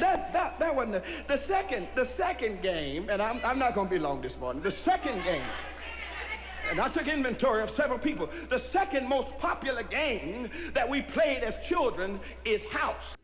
that, that, that wasn't the, the second, the second game, and I'm, I'm not going to be long this morning. The second game, and I took inventory of several people. The second most popular game that we played as children is house.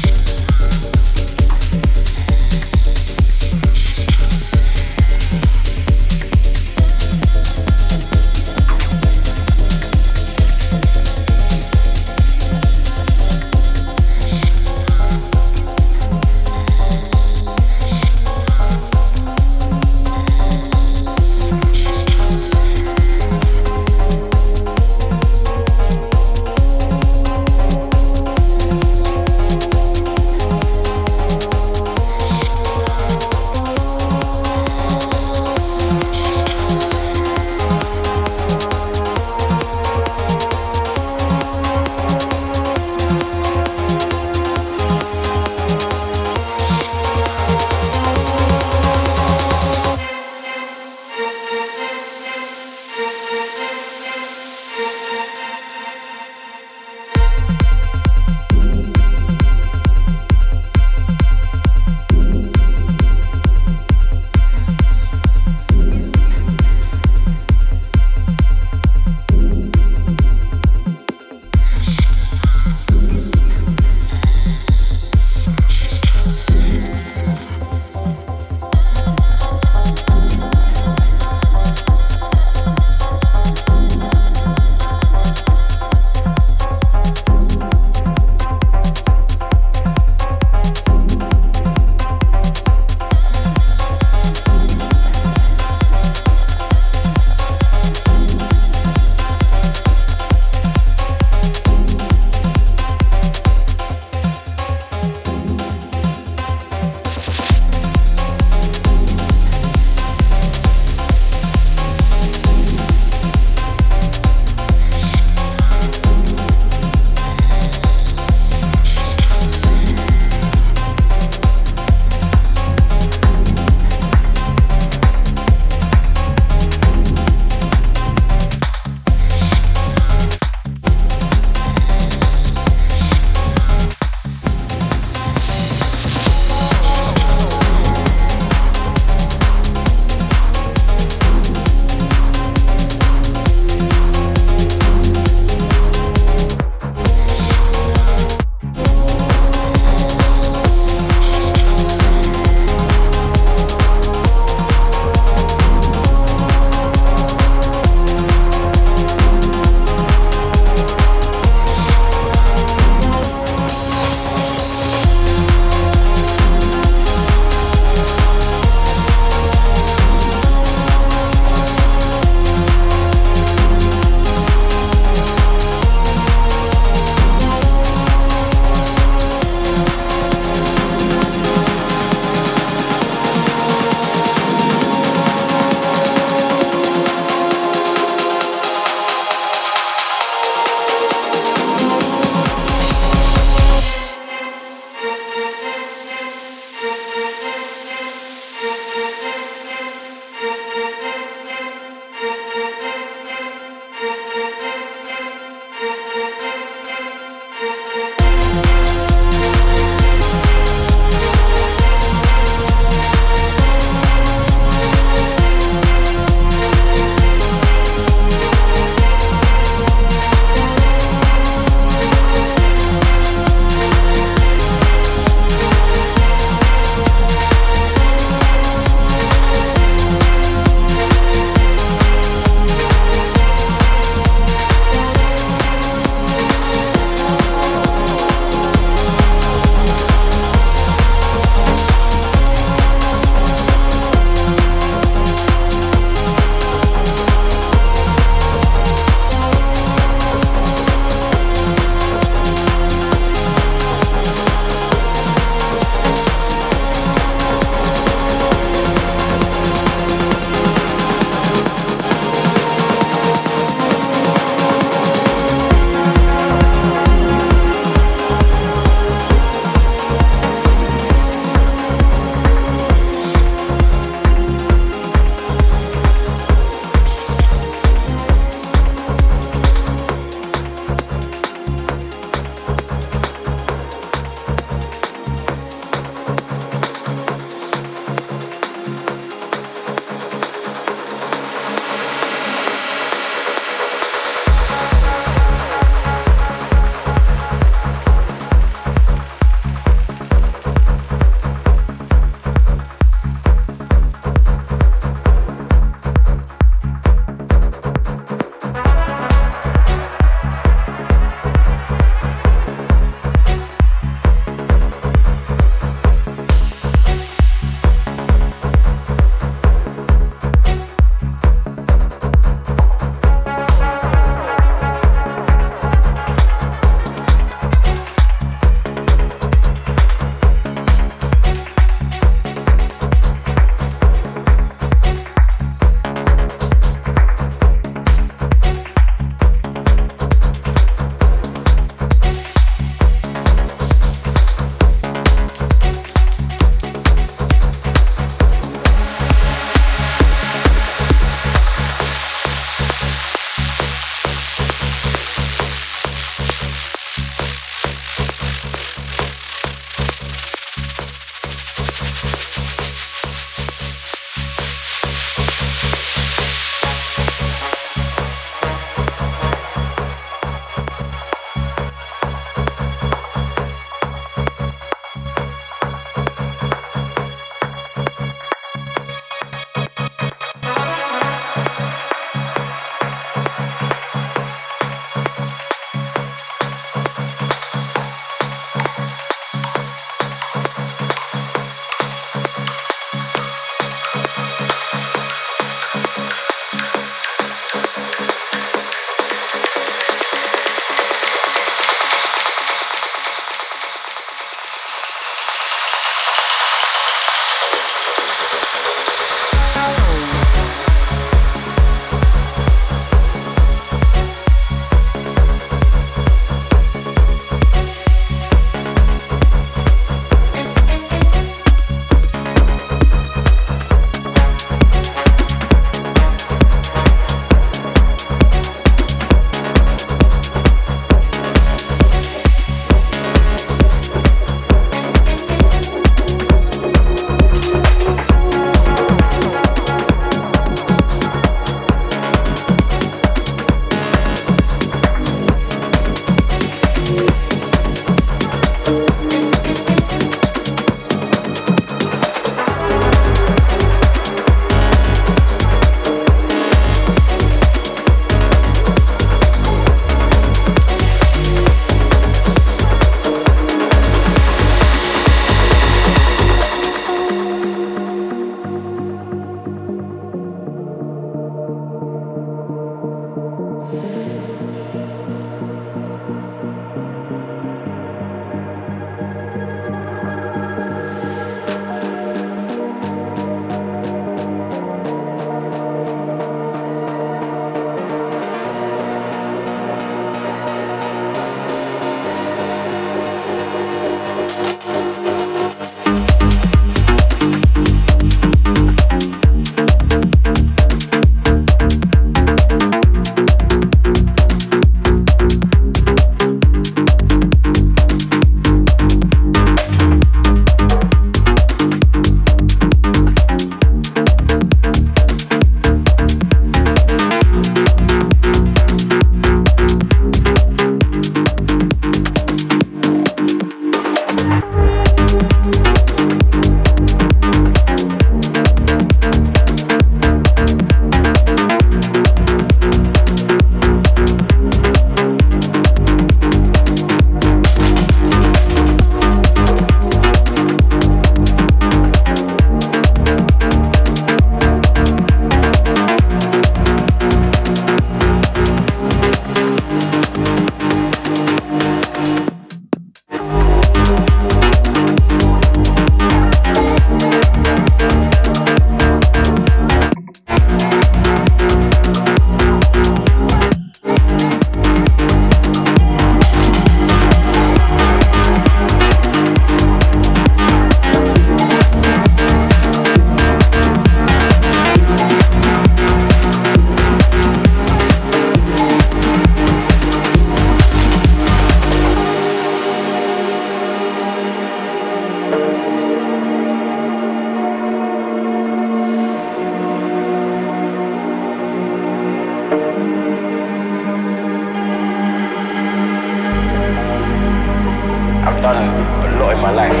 done a lot in my life.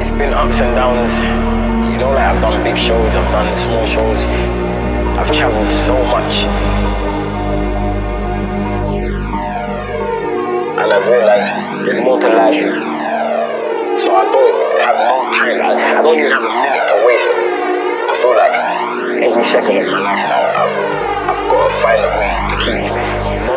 It's been ups and downs. You know, like I've done big shows, I've done small shows. I've traveled so much. And I've realized there's more to life. So I don't have no time. I, I don't even have a minute to waste. I feel like every second of my life now, I've, I've got to find a way to keep it.